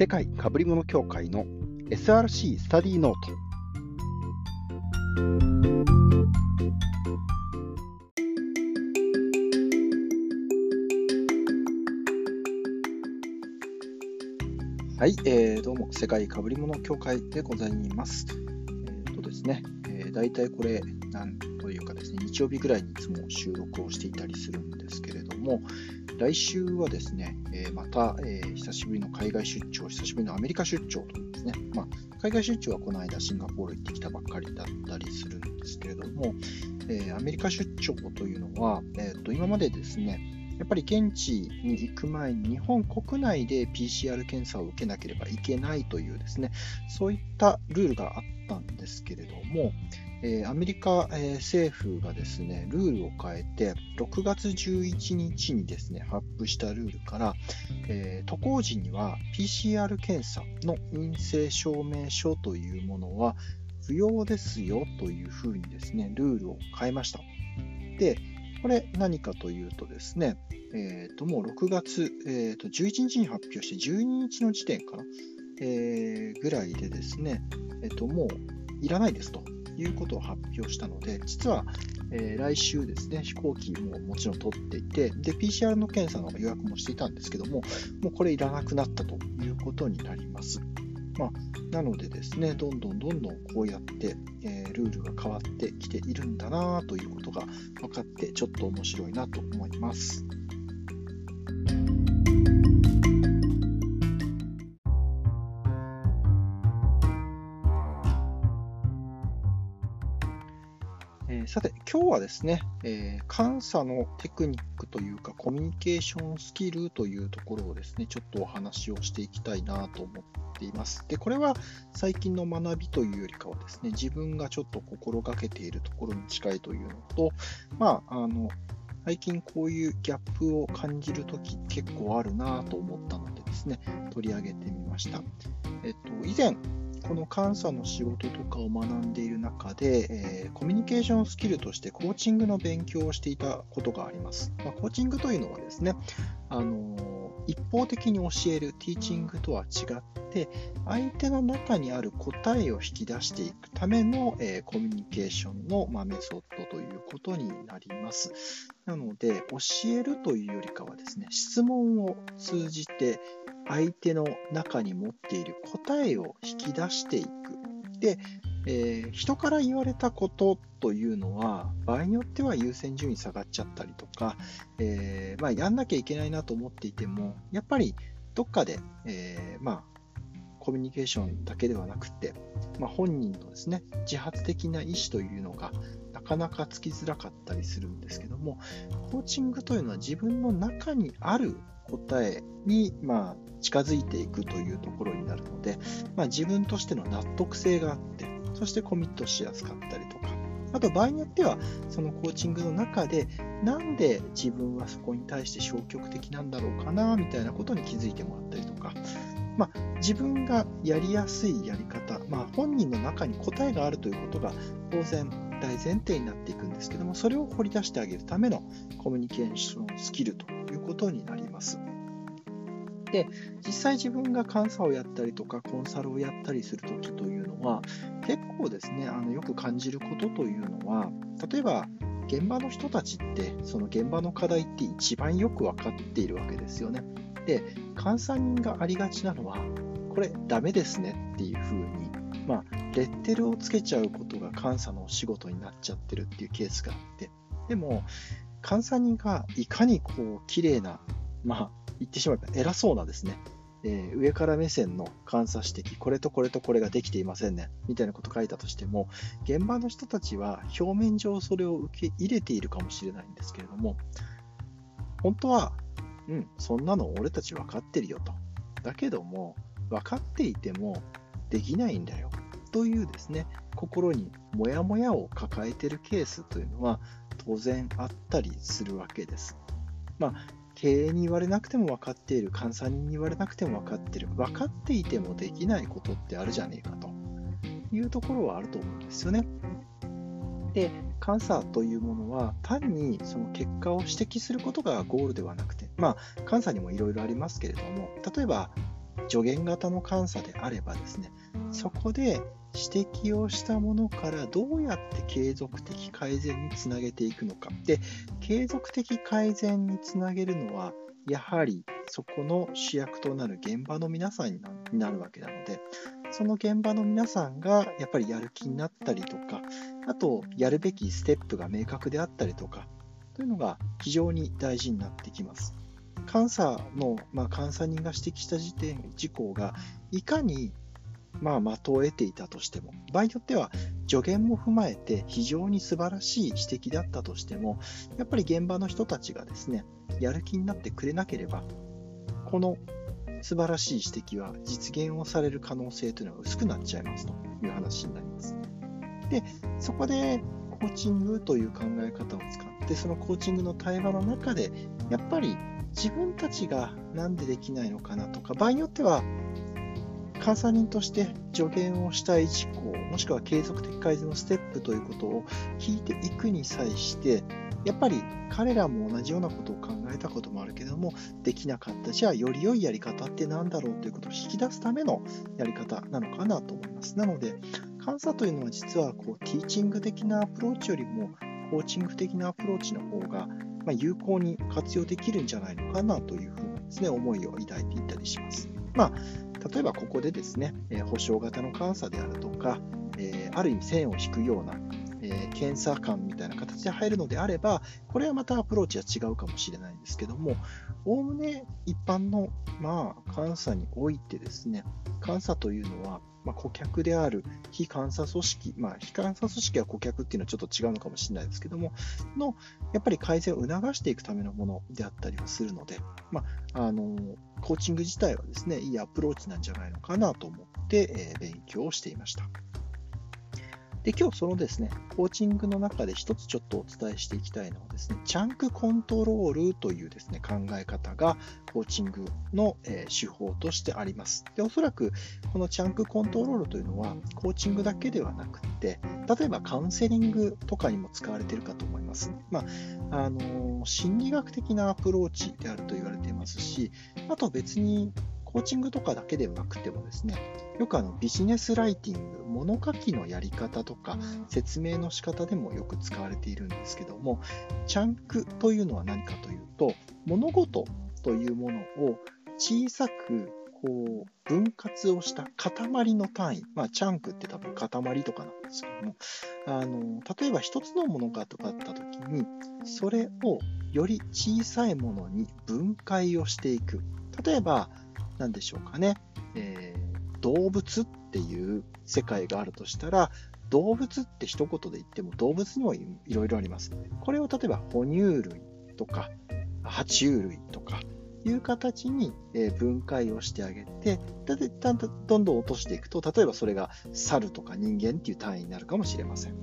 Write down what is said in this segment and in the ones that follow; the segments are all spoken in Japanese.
世界かぶり物協会の SRC スタディノートはい、えー、どうも世界かぶり物協会でございます。えっ、ー、とですね、えー、大体これなんというかですね日曜日ぐらいにいつも収録をしていたりするんですけれども、来週はですね、え、また、え、久しぶりの海外出張、久しぶりのアメリカ出張とですね、まあ、海外出張はこの間シンガポール行ってきたばっかりだったりするんですけれども、え、アメリカ出張というのは、えー、と今までですね、やっぱり現地に行く前に日本国内で PCR 検査を受けなければいけないというですね、そういったルールがあったんですけれども、えー、アメリカ、えー、政府がですね、ルールを変えて、6月11日にですね、発布したルールから、えー、渡航時には PCR 検査の陰性証明書というものは不要ですよというふうにですね、ルールを変えました。で、これ何かというとですね、えー、ともう6月、えー、と11日に発表して12日の時点かな、えー、ぐらいでですね、えー、ともういらないですということを発表したので、実は、えー、来週ですね、飛行機ももちろん取っていて、で、PCR の検査の予約もしていたんですけども、もうこれいらなくなったということになります。まあ、なのでですね、どんどんどんどんこうやって、えー、ルールが変わってきているんだなということが分かって、ちょっと面白いなと思います。さて、今日はですね、えー、監査のテクニックというか、コミュニケーションスキルというところをですね、ちょっとお話をしていきたいなと思っています。で、これは最近の学びというよりかはですね、自分がちょっと心がけているところに近いというのと、まあ、あの、最近こういうギャップを感じるとき結構あるなと思ったのでですね、取り上げてみました。えっと、以前、この監査の仕事とかを学んでいる中で、えー、コミュニケーションスキルとしてコーチングの勉強をしていたことがあります。まあ、コーチングというのはですね、あのー、一方的に教えるティーチングとは違って、相手の中にある答えを引き出していくための、えー、コミュニケーションの、まあ、メソッドということになります。なので、教えるというよりかはですね、質問を通じて、相手の中に持っている答えを引き出していく。で、えー、人から言われたことというのは、場合によっては優先順位下がっちゃったりとか、えー、まあ、やんなきゃいけないなと思っていても、やっぱりどっかで、えー、まあ、コミュニケーションだけではなくて、まあ、本人のですね、自発的な意思というのがなかなかつきづらかったりするんですけども、コーチングというのは自分の中にある答えに、まあ、近づいていくというところになるので、まあ、自分としての納得性があって、そしてコミットしやすかったりとか、あと場合によっては、そのコーチングの中で、なんで自分はそこに対して消極的なんだろうかな、みたいなことに気づいてもらったりとか、まあ、自分がやりやすいやり方、まあ、本人の中に答えがあるということが当然大前提になっていくんですけども、それを掘り出してあげるためのコミュニケーションスキルということになります。で、実際自分が監査をやったりとか、コンサルをやったりするときというのは、結構ですね、あのよく感じることというのは、例えば、現場の人たちって、その現場の課題って一番よく分かっているわけですよね。で、監査人がありがちなのは、これダメですねっていうふうに、まあ、レッテルをつけちゃうことが監査のお仕事になっちゃってるっていうケースがあって、でも、監査人がいかにこう、綺麗な、まあ、言ってしまえば偉そうなですね、えー、上から目線の監査指摘、これとこれとこれができていませんね、みたいなこと書いたとしても、現場の人たちは表面上それを受け入れているかもしれないんですけれども、本当は、うん、そんなの俺たち分かってるよと。だけども、分かっていてもできないんだよ。というですね、心にモヤモヤを抱えているケースというのは当然あったりするわけです。まあ、経営に言われなくても分かっている、監査人に言われなくても分かっている、分かっていてもできないことってあるじゃねえかというところはあると思うんですよね。で、監査というものは単にその結果を指摘することがゴールではなくて、まあ、監査にもいろいろありますけれども、例えば、助言型の監査であればですね、そこで指摘をしたものからどうやって継続的改善につなげていくのか。で、継続的改善につなげるのは、やはりそこの主役となる現場の皆さんになるわけなので、その現場の皆さんがやっぱりやる気になったりとか、あとやるべきステップが明確であったりとか、というのが非常に大事になってきます。監査の、まあ、監査人が指摘した時点事項がいかにまあ、的を得ていたとしても、場合によっては助言も踏まえて非常に素晴らしい指摘だったとしても、やっぱり現場の人たちがですね、やる気になってくれなければ、この素晴らしい指摘は実現をされる可能性というのが薄くなっちゃいますという話になります。で、そこでコーチングという考え方を使って、そのコーチングの対話の中で、やっぱり自分たちが何でできないのかなとか、場合によっては監査人として助言をしたい事項、もしくは継続的改善のステップということを聞いていくに際して、やっぱり彼らも同じようなことを考えたこともあるけども、できなかった。じゃあ、より良いやり方って何だろうということを引き出すためのやり方なのかなと思います。なので、監査というのは実はこうティーチング的なアプローチよりも、コーチング的なアプローチの方が、ま有効に活用できるんじゃないのかなというふうなですね、思いを抱いていたりします。まあ例えばここでですね、え保証型の監査であるとか、えある意味線を引くような、え検査官みたいな形で入るのであれば、これはまたアプローチは違うかもしれないんですけども、おおむね一般の、まあ、監査においてですね、監査というのは、まあ、顧客である非監査組織、まあ、非監査組織は顧客っていうのはちょっと違うのかもしれないですけども、のやっぱり改善を促していくためのものであったりはするので、まあ、あのコーチング自体はですね、いいアプローチなんじゃないのかなと思って、えー、勉強をしていました。で、今日そのですね、コーチングの中で一つちょっとお伝えしていきたいのはですね、チャンクコントロールというですね、考え方がコーチングの、え、手法としてあります。で、おそらくこのチャンクコントロールというのは、コーチングだけではなくて、例えばカウンセリングとかにも使われているかと思います。まあ、あの、心理学的なアプローチであると言われていますし、あと別にコーチングとかだけではなくてもですね、よくあのビジネスライティング、物書きのやり方とか説明の仕方でもよく使われているんですけども、チャンクというのは何かというと、物事というものを小さくこう分割をした塊の単位、まあ、チャンクって多分塊とかなんですけども、あの例えば一つのものがとかあったときに、それをより小さいものに分解をしていく。例えば、何でしょうかね、えー、動物っていう世界があるとしたら、動物って一言で言っても動物にもいろいろあります。これを例えば哺乳類とか爬虫類とかいう形に分解をしてあげて、だんだんどんどん落としていくと、例えばそれが猿とか人間っていう単位になるかもしれません。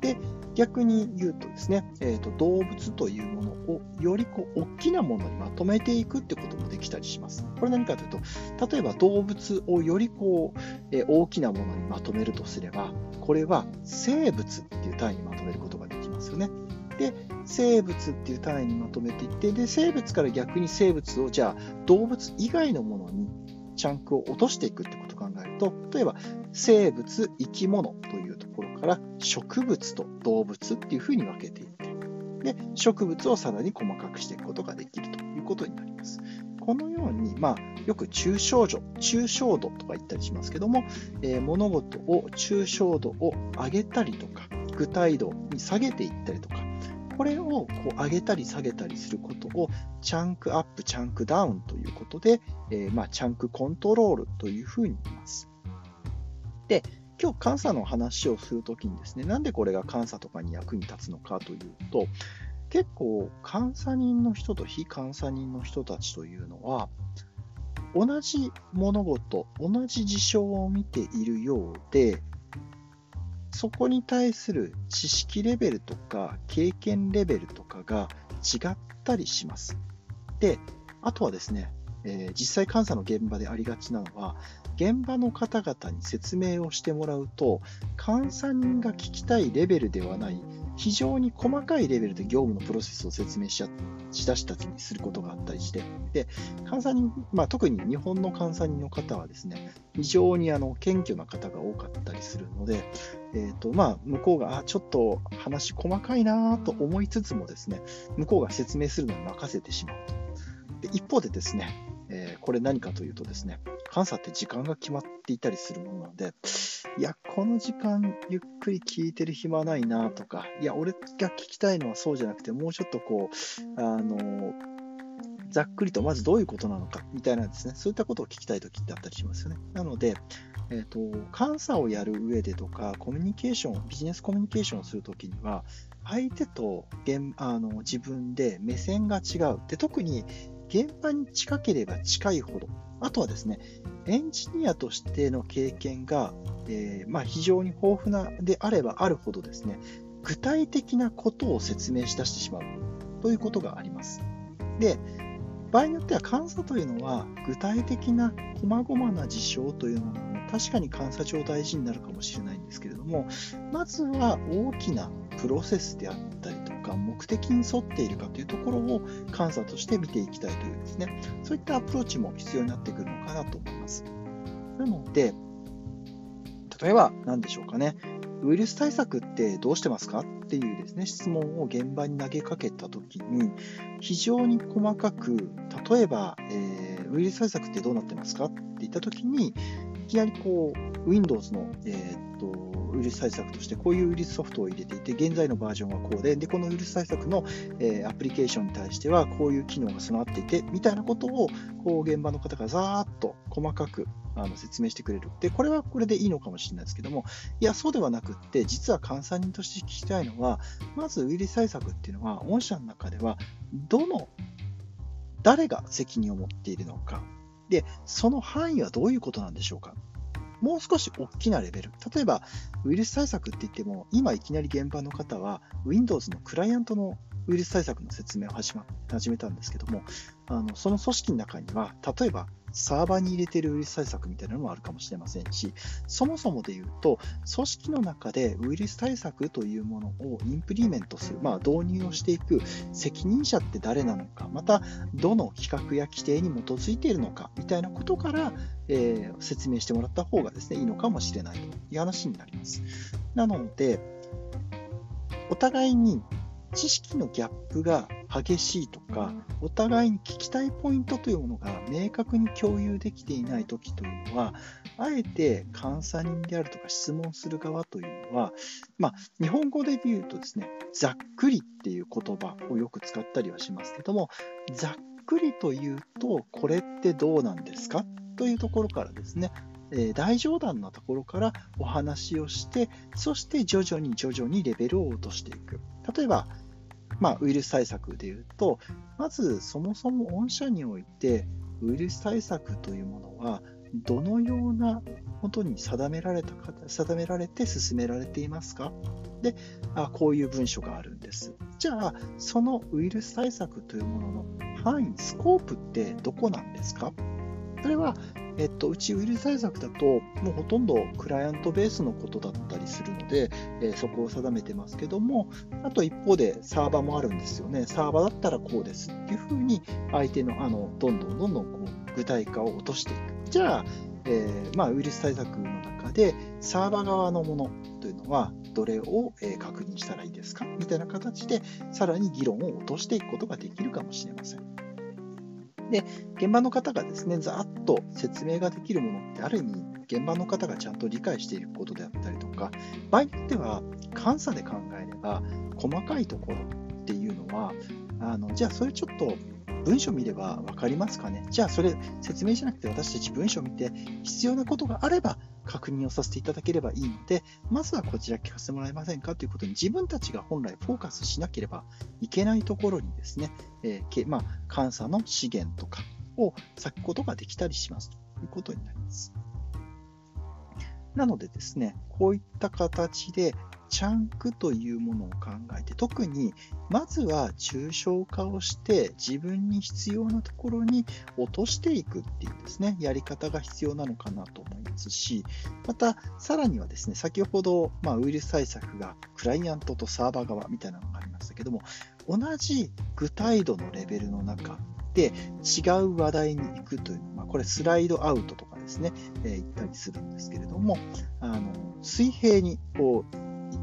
で、逆に言うとですね、えーと、動物というものをよりこう大きなものにまとめていくってこともできたりします。これ何かというと、例えば動物をよりこう、え、大きなものにまとめるとすれば、これは生物っていう単位にまとめることができますよね。で、生物っていう単位にまとめていって、で、生物から逆に生物をじゃあ動物以外のものにチャンクを落としていくってことを考えると、例えば生物、生き物というところから植物と動物っていうふうに分けていって、で、植物をさらに細かくしていくことができるということになります。このように、まあ、よく抽象度、抽象度とか言ったりしますけども、えー、物事を抽象度を上げたりとか、具体度に下げていったりとか、これをこう上げたり下げたりすることをチャンクアップ、チャンクダウンということで、えー、まあ、チャンクコントロールというふうに言います。で、今日監査の話をするときにですね、なんでこれが監査とかに役に立つのかというと、結構監査人の人と非監査人の人たちというのは、同じ物事、同じ事象を見ているようで、そこに対する知識レベルとか経験レベルとかが違ったりします。で、あとはですね、えー、実際監査の現場でありがちなのは、現場の方々に説明をしてもらうと、監査人が聞きたいレベルではない非常に細かいレベルで業務のプロセスを説明ししだしたりすることがあったりして、で監査人、まあ、特に日本の監査人の方はですね、非常にあの謙虚な方が多かったりするので、えーとまあ、向こうがあちょっと話細かいなと思いつつもですね、向こうが説明するのに任せてしまうと。で一方でですね、えー、これ何かというとですね、監査って時間が決まっていたりするものなので、いや、この時間ゆっくり聞いてる暇ないなとか、いや、俺が聞きたいのはそうじゃなくて、もうちょっとこう、あの、ざっくりとまずどういうことなのかみたいなですね、そういったことを聞きたいときってあったりしますよね。なので、えーと、監査をやる上でとか、コミュニケーション、ビジネスコミュニケーションをするときには、相手と現あの自分で目線が違う。で特に現場に近ければ近いほど、あとはですね、エンジニアとしての経験が、えー、まあ、非常に豊富なであればあるほどですね、具体的なことを説明し出してしまうということがあります。で、場合によっては監査というのは具体的な細々な事象というものも確かに監査上大事になるかもしれないんですけれどもまずは大きなプロセスであったりか目的に沿っているかというところを監査として見ていきたいというですね。そういったアプローチも必要になってくるのかなと思います。なので例えば何でしょうかね。ウイルス対策ってどうしてますかっていうですね質問を現場に投げかけたときに非常に細かく例えば、えー、ウイルス対策ってどうなってますかって言ったときにいきなりこう Windows の、えー、っとウイルス対策としてこういうウイルスソフトを入れていて、現在のバージョンはこうで、でこのウイルス対策の、えー、アプリケーションに対してはこういう機能が備わっていて、みたいなことをこう現場の方がざーっと細かくあの説明してくれる。で、これはこれでいいのかもしれないですけども、いや、そうではなくって、実は監査人として聞きたいのは、まずウイルス対策っていうのは、御社の中では、どの、誰が責任を持っているのか、で、その範囲はどういうことなんでしょうかもう少し大きなレベル。例えば、ウイルス対策って言っても、今いきなり現場の方は、Windows のクライアントのウイルス対策の説明を始ま、始めたんですけども、あのその組織の中には、例えばサーバーに入れているウイルス対策みたいなのもあるかもしれませんし、そもそもで言うと、組織の中でウイルス対策というものをインプリメントする、まあ、導入をしていく責任者って誰なのか、また、どの規格や規定に基づいているのかみたいなことから、えー、説明してもらった方がですね、いいのかもしれないという話になります。なので、お互いに知識のギャップが激しいとか、お互いに聞きたいポイントというものが明確に共有できていないときというのは、あえて監査人であるとか質問する側というのは、まあ、日本語で言うとですね、ざっくりっていう言葉をよく使ったりはしますけども、ざっくりというと、これってどうなんですか？というところからですね、え大冗談のところからお話をして、そして徐々に徐々にレベルを落としていく。例えば、まあ、ウイルス対策でいうと、まずそもそも御社において、ウイルス対策というものは、どのようなことに定められたか、定められて進められていますか？であ、こういう文書があるんです。じゃあ、そのウイルス対策というものの範囲、スコープってどこなんですか？それは、えっと、うちウイルス対策だと、もうほとんどクライアントベースのことだったりするので、えー、そこを定めてますけども、あと一方でサーバーもあるんですよね。サーバーだったらこうですっていうふうに、相手の、あの、どんどんどんどんこう具体化を落としていく。じゃあ、えー、まあ、ウイルス対策の中で、サーバー側のものというのは、どれを、確認したらいいですかみたいな形で、さらに議論を落としていくことができるかもしれません。で、現場の方がですね、ざっと説明ができるものって、ある意味、現場の方がちゃんと理解していることであったりとか、場合によっては、監査で考えれば、細かいところっていうのは、あのじゃあ、それちょっと文章見れば分かりますかね？じゃあ、それ説明じゃなくて、私たち文章見て、必要なことがあれば、確認をさせていただければいいので、まずはこちら聞かせてもらえませんか？ということに自分たちが本来フォーカスしなければいけないところにですね、えーまあ、監査の資源とかを割くことができたりします。ということになります。なのでですね、こういった形でチャンクというものを考えて、特にまずは抽象化をして自分に必要なところに落としていくっていうですね、やり方が必要なのかなと思いますし、またさらにはですね、先ほど、まあ、ウイルス対策がクライアントとサーバー側みたいなのがありましたけども、同じ具体度のレベルの中で違う話題に行くという、まあ、これスライドアウトとかですね、えー、言ったりするんですけれども、あの水平にこう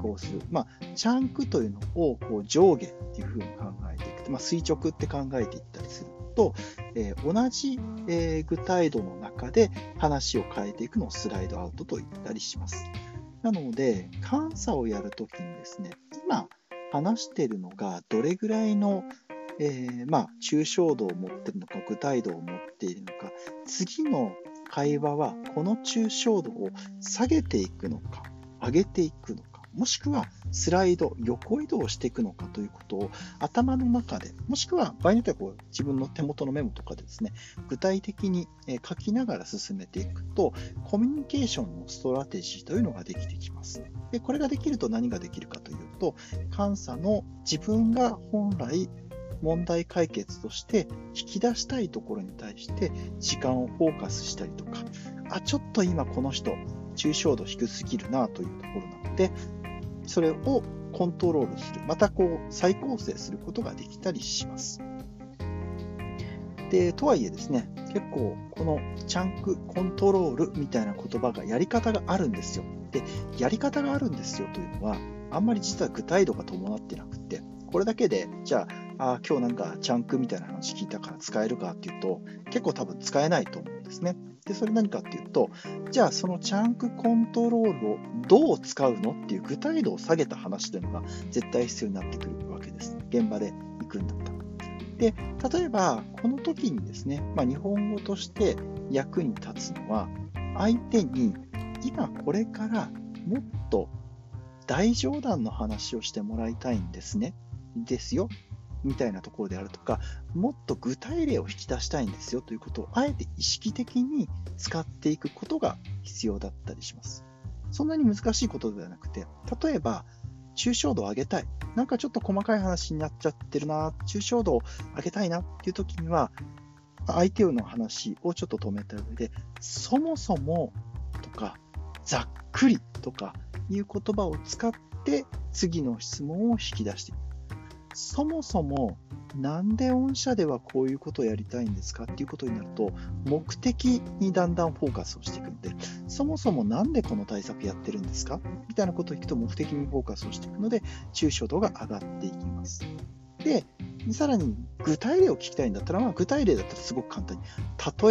行する、まあ、チャンクというのをこう上下っていうふうに考えていくと、まあ、垂直って考えていったりすると、えー、同じ、えー、具体度の中で話を変えていくのをスライドアウトと言ったりします。なので、監査をやるときにですね、今話しているのがどれぐらいのえー、まあ、抽象度を持っているのか、具体度を持っているのか、次の会話はこの抽象度を下げていくのか、上げていくのか、もしくはスライド、横移動していくのかということを頭の中で、もしくは場合によってはこう自分の手元のメモとかでですね、具体的に書きながら進めていくと、コミュニケーションのストラテジーというのができてきます。でこれができると何ができるかというと、監査の自分が本来問題解決として引き出したいところに対して時間をフォーカスしたりとか、あ、ちょっと今この人、抽象度低すぎるなというところなので、それをコントロールする、またこう再構成することができたりします。で、とはいえですね、結構このチャンクコントロールみたいな言葉がやり方があるんですよ。で、やり方があるんですよというのは、あんまり実は具体度が伴ってなくて、これだけで、じゃあ、あ今日なんかチャンクみたいな話聞いたから使えるかっていうと、結構多分使えないと思うんですね。で、それ何かっていうと、じゃあそのチャンクコントロールをどう使うのっていう具体度を下げた話というのが絶対必要になってくるわけです。現場で行くんだったら。で、例えば、この時にですね、まあ、日本語として役に立つのは、相手に今これからもっと大冗談の話をしてもらいたいんですねですよみたいなところであるとか、もっと具体例を引き出したいんですよということを、あえて意識的に使っていくことが必要だったりします。そんなに難しいことではなくて、例えば、抽象度を上げたい。なんかちょっと細かい話になっちゃってるな、抽象度を上げたいなっていう時には、相手の話をちょっと止めた上で、そもそもとか、ざっくりとかいう言葉を使って次の質問を引き出していく。そもそもなんで御社ではこういうことをやりたいんですかっていうことになると目的にだんだんフォーカスをしていくのでそもそもなんでこの対策やってるんですか？みたいなことを聞くと目的にフォーカスをしていくので抽象度が上がっていきます。で、さらに具体例を聞きたいんだったら、まあ、具体例だったらすごく簡単に、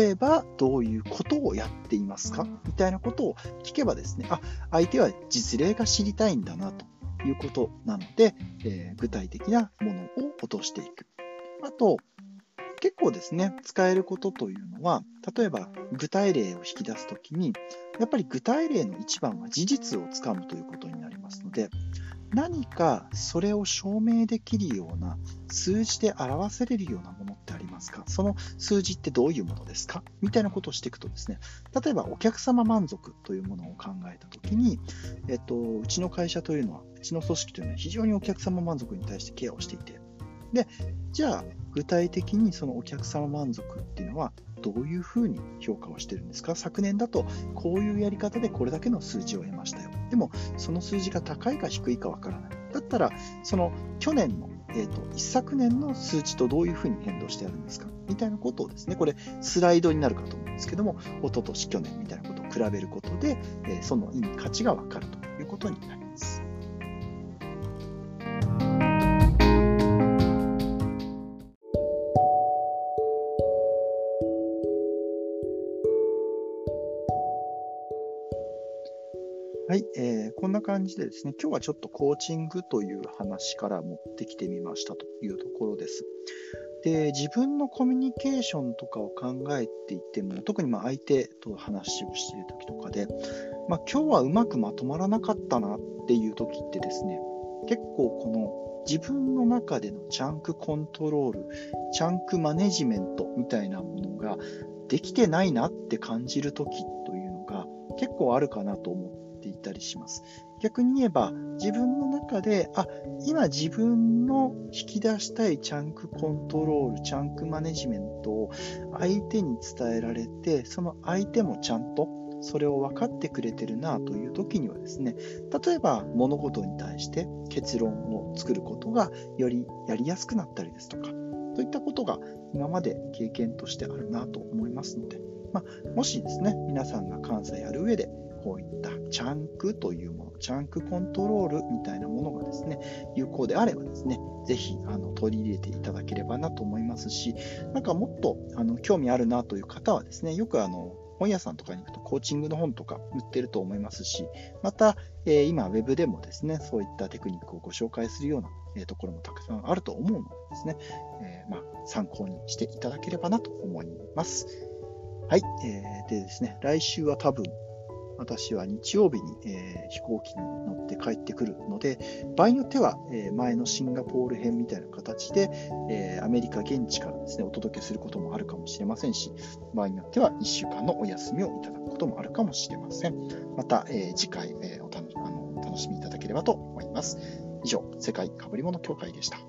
例えばどういうことをやっていますか？みたいなことを聞けばですね、あ、相手は実例が知りたいんだなと。いうことなので、えー、具体的なものを落としていく。あと、結構ですね、使えることというのは、例えば具体例を引き出すときに、やっぱり具体例の一番は事実をつかむということになりますので、何かそれを証明できるような数字で表せれるようなものってありますか？その数字ってどういうものですか？みたいなことをしていくとですね、例えばお客様満足というものを考えたときに、えっと、うちの会社というのは、うちの組織というのは非常にお客様満足に対してケアをしていて、で、じゃあ具体的にそのお客様満足っていうのはどういうふうに評価をしてるんですか？昨年だとこういうやり方でこれだけの数字を得ましたよ。でもその数字が高いか低いかわからない。だったらその去年の、えーと、一昨年の数値とどういうふうに変動してあるんですか？みたいなことをですね、これスライドになるかと思うんですけども、一昨年去年みたいなことを比べることで、えー、その意味価値がわかるということになります。はい、えー、こんな感じでですね、今日はちょっとコーチングという話から持ってきてみましたというところです。で、自分のコミュニケーションとかを考えていても、特にま相手と話をしている時とかで、まあ、今日はうまくまとまらなかったなっていう時ってですね、結構この自分の中でのチャンクコントロール、チャンクマネジメントみたいなものができてないなって感じる時というのが結構あるかなと思ってたりします。逆に言えば、自分の中で、あ、今自分の引き出したいチャンクコントロール、チャンクマネジメントを相手に伝えられて、その相手もちゃんとそれを分かってくれてるなという時にはですね、例えば物事に対して結論を作ることがよりやりやすくなったりですとか、といったことが今まで経験としてあるなと思いますので、まあ、もしですね、皆さんが監査やる上で、こういったチャンクというもの、チャンクコントロールみたいなものがですね、有効であればですね、ぜひあの取り入れていただければなと思いますし、なんかもっとあの興味あるなという方はですね、よくあの本屋さんとかに行くとコーチングの本とか売ってると思いますし、また、えー、今、ウェブでもですね、そういったテクニックをご紹介するような、え、ところもたくさんあると思うのでですね、えー、まあ、参考にしていただければなと思います。はい、えー、でですね、来週は多分、私は日曜日に、えー、飛行機に乗って帰ってくるので、場合によっては、えー、前のシンガポール編みたいな形で、えー、アメリカ現地からですね、お届けすることもあるかもしれませんし、場合によっては1週間のお休みをいただくこともあるかもしれません。また、え次回、えお楽あのお楽しみいただければと思います。以上、世界かぶり物協会でした。